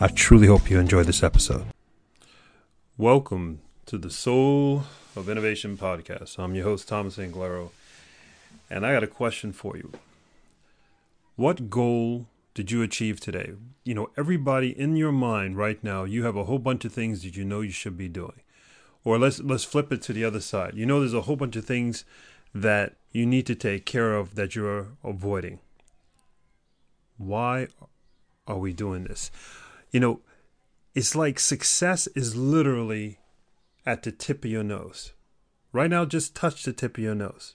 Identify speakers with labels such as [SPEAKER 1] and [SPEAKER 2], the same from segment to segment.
[SPEAKER 1] I truly hope you enjoy this episode. Welcome to the Soul of Innovation podcast. I'm your host, Thomas Anglero, and I got a question for you. What goal did you achieve today? You know, everybody in your mind right now, you have a whole bunch of things that you know you should be doing. Or let's let's flip it to the other side. You know there's a whole bunch of things that you need to take care of that you're avoiding. Why are we doing this? You know, it's like success is literally at the tip of your nose. Right now, just touch the tip of your nose.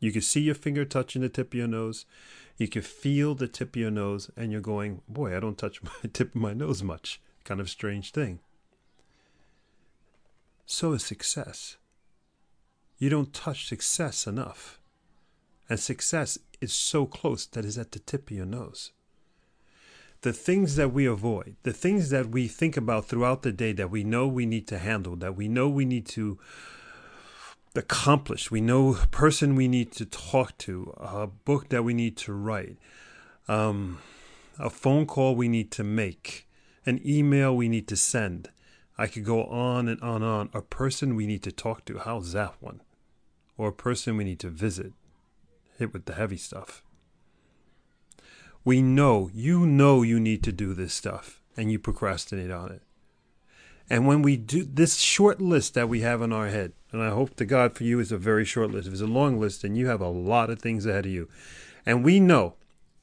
[SPEAKER 1] You can see your finger touching the tip of your nose. You can feel the tip of your nose, and you're going, Boy, I don't touch my tip of my nose much. Kind of strange thing. So is success. You don't touch success enough. And success is so close that it's at the tip of your nose the things that we avoid, the things that we think about throughout the day that we know we need to handle, that we know we need to accomplish, we know a person we need to talk to, a book that we need to write, um, a phone call we need to make, an email we need to send. I could go on and on and on. A person we need to talk to, how's that one? Or a person we need to visit. Hit with the heavy stuff. We know, you know you need to do this stuff and you procrastinate on it. And when we do this short list that we have in our head, and I hope to God for you is a very short list. If it's a long list, then you have a lot of things ahead of you. And we know,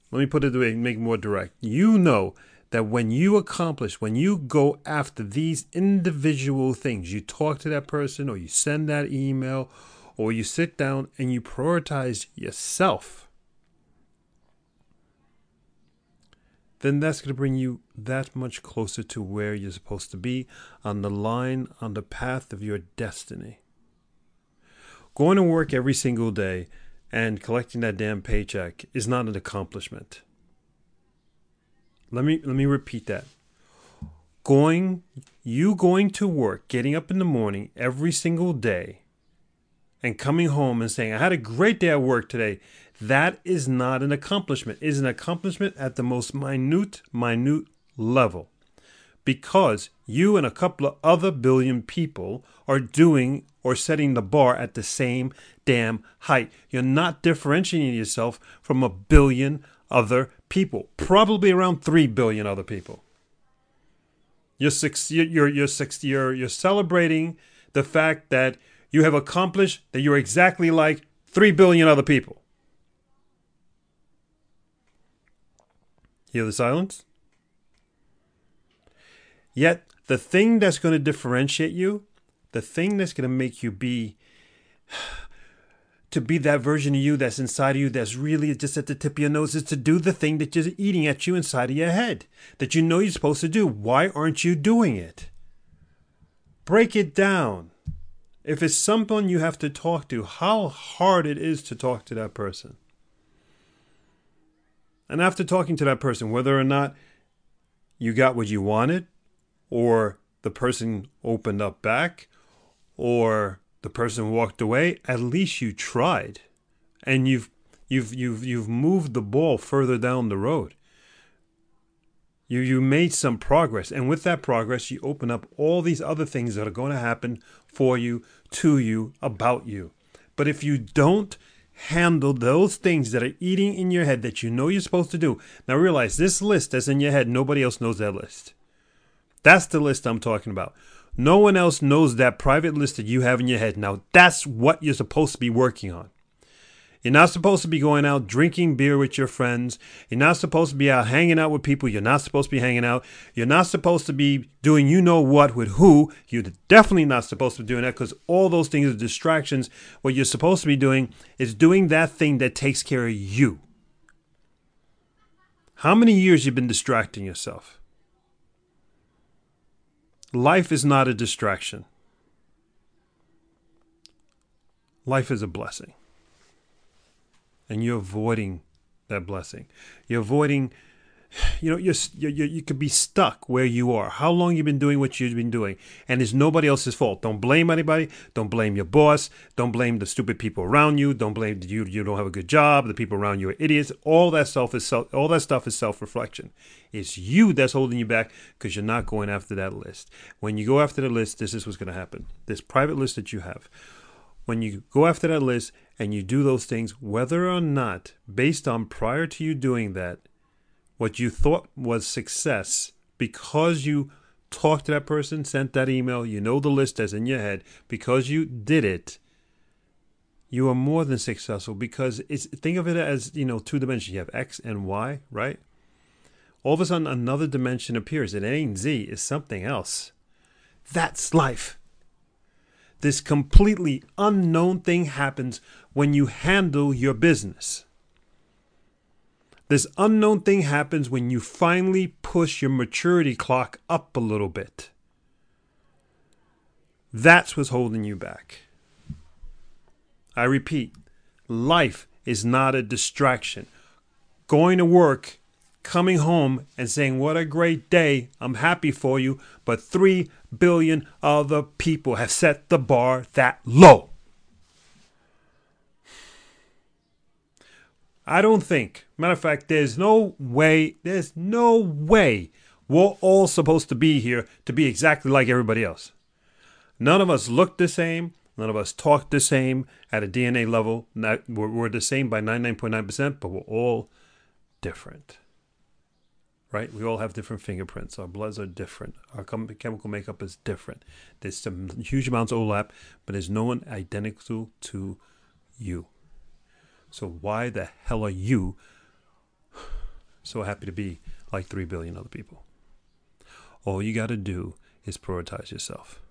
[SPEAKER 1] let me put it the way, make it more direct. You know that when you accomplish, when you go after these individual things, you talk to that person or you send that email or you sit down and you prioritize yourself then that's going to bring you that much closer to where you're supposed to be on the line, on the path of your destiny. Going to work every single day and collecting that damn paycheck is not an accomplishment. Let me let me repeat that. Going you going to work, getting up in the morning every single day and coming home and saying, I had a great day at work today that is not an accomplishment. It is an accomplishment at the most minute, minute level. Because you and a couple of other billion people are doing or setting the bar at the same damn height. You're not differentiating yourself from a billion other people, probably around 3 billion other people. You're, six, you're, you're, six, you're, you're celebrating the fact that you have accomplished that you're exactly like 3 billion other people. Hear the silence? Yet, the thing that's going to differentiate you, the thing that's going to make you be to be that version of you that's inside of you that's really just at the tip of your nose is to do the thing that just eating at you inside of your head that you know you're supposed to do. Why aren't you doing it? Break it down. If it's someone you have to talk to, how hard it is to talk to that person. And after talking to that person, whether or not you got what you wanted, or the person opened up back, or the person walked away, at least you tried. And you've you've you've you've moved the ball further down the road. You you made some progress, and with that progress, you open up all these other things that are going to happen for you, to you, about you. But if you don't handle those things that are eating in your head that you know you're supposed to do. Now realize this list that's in your head, nobody else knows that list. That's the list I'm talking about. No one else knows that private list that you have in your head. Now that's what you're supposed to be working on. You're not supposed to be going out drinking beer with your friends. You're not supposed to be out hanging out with people you're not supposed to be hanging out. You're not supposed to be doing you know what with who. You're definitely not supposed to be doing that because all those things are distractions. What you're supposed to be doing is doing that thing that takes care of you. How many years you've been distracting yourself? life is not a distraction. Life is a blessing. And you're avoiding that blessing. You're avoiding you know you're, you you could be stuck where you are. How long you've been doing what you've been doing. And it's nobody else's fault. Don't blame anybody. Don't blame your boss. Don't blame the stupid people around you. Don't blame you you don't have a good job. The people around you are idiots. All that self is self all that stuff is self-reflection. It's you that's holding you back because you're not going after that list. When you go after the list this is what's going to happen. This private list that you have when you go after that list and you do those things whether or not based on prior to you doing that what you thought was success because you talked to that person, sent that email, you know the list that's in your head, because you did it, you are more than successful because it's think of it as, you know, two dimensions. You have X and Y, right? All of a sudden another dimension appears. It ain't Z, it's something else. That's life. This completely unknown thing happens when you handle your business. This unknown thing happens when you finally push your maturity clock up a little bit. That's what's holding you back. I repeat, life is not a distraction. Going to work, coming home, and saying, What a great day, I'm happy for you, but 3 billion other people have set the bar that low. I don't think. Matter of fact, there's no way, there's no way we're all supposed to be here to be exactly like everybody else. None of us look the same. None of us talk the same at a DNA level. Not, we're, we're the same by 99.9%, but we're all different. Right? We all have different fingerprints. Our bloods are different. Our chemical makeup is different. There's some huge amounts of overlap, but there's no one identical to you. So why the hell are you so happy to be like 3 billion other people? All you got to do is prioritize yourself.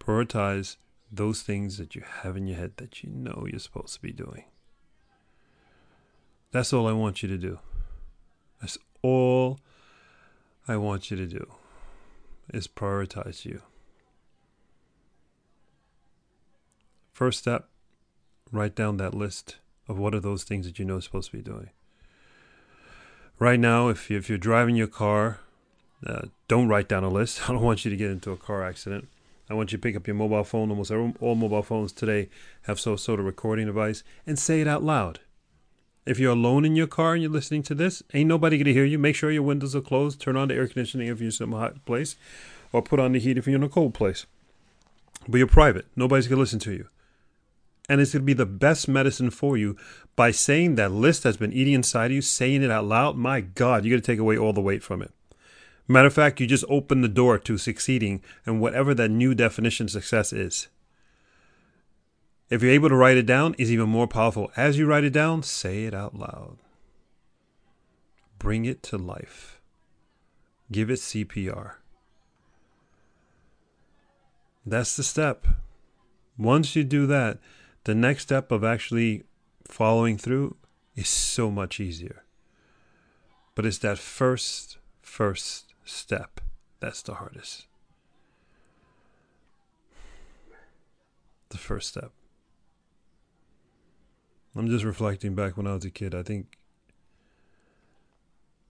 [SPEAKER 1] Prioritize those things that you have in your head that you know you're supposed to be doing. That's all I want you to do. That's all I want you to do is prioritize you. First step write down that list of what are those things that you know you're supposed to be doing. Right now, if, you, if you're driving your car, uh, don't write down a list. I don't want you to get into a car accident. I want you to pick up your mobile phone. Almost all mobile phones today have some sort of recording device and say it out loud. If you're alone in your car and you're listening to this, ain't nobody to hear you. Make sure your windows are closed. Turn on the air conditioning if you're in some hot place, or put on the heat if you're in a cold place. But you're private. Nobody's to listen to you and it's to be the best medicine for you by saying that list that's been eating inside of you, saying it out loud. My God, you're to take away all the weight from it. Matter of fact, you just open the door to succeeding and whatever that new definition success is. If you're able to write it down, is even more powerful. As you write it down, say it out loud. Bring it to life. Give it CPR. That's the step. Once you do that, the next step of actually following through is so much easier. But it's that first, first step that's the hardest. The first step. I'm just reflecting back when I was a kid. I think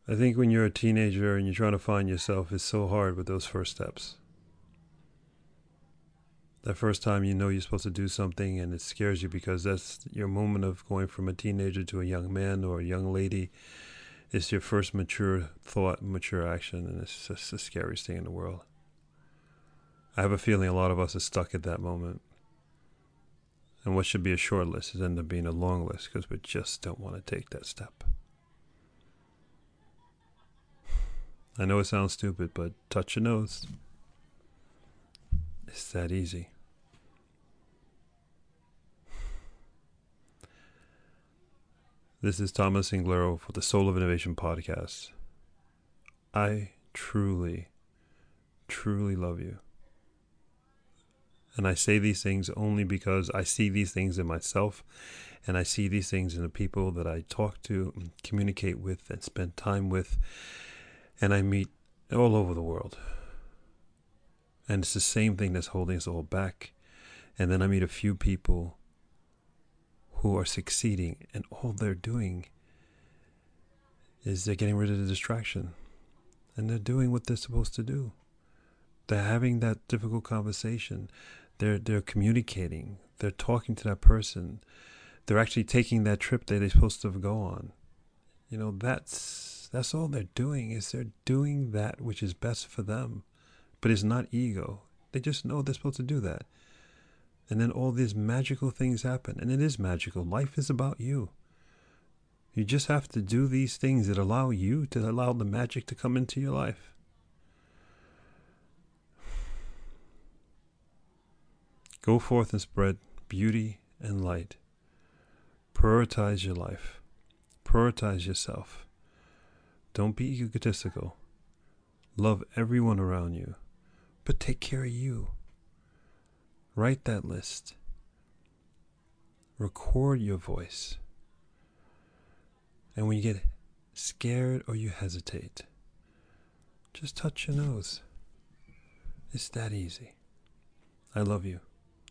[SPEAKER 1] I think when you're a teenager and you're trying to find yourself, it's so hard with those first steps that first time you know you're supposed to do something and it scares you because that's your moment of going from a teenager to a young man or a young lady. It's your first mature thought, mature action, and it's just the scariest thing in the world. I have a feeling a lot of us are stuck at that moment. And what should be a short list is end up being a long list because we just don't want to take that step. I know it sounds stupid, but touch your nose. It's that easy. This is Thomas Anglero for the Soul of Innovation podcast. I truly, truly love you. And I say these things only because I see these things in myself and I see these things in the people that I talk to, communicate with, and spend time with, and I meet all over the world. And it's the same thing that's holding us all back. And then I meet a few people who are succeeding, and all they're doing is they're getting rid of the distraction. And they're doing what they're supposed to do. They're having that difficult conversation. They're they're communicating. They're talking to that person. They're actually taking that trip that they're supposed to go on. You know, that's that's all they're doing is they're doing that which is best for them. But it's not ego. They just know they're supposed to do that. And then all these magical things happen. And it is magical. Life is about you. You just have to do these things that allow you to allow the magic to come into your life. Go forth and spread beauty and light. Prioritize your life. Prioritize yourself. Don't be egotistical. Love everyone around you, but take care of you. Write that list. Record your voice. And when you get scared or you hesitate, just touch your nose. It's that easy. I love you.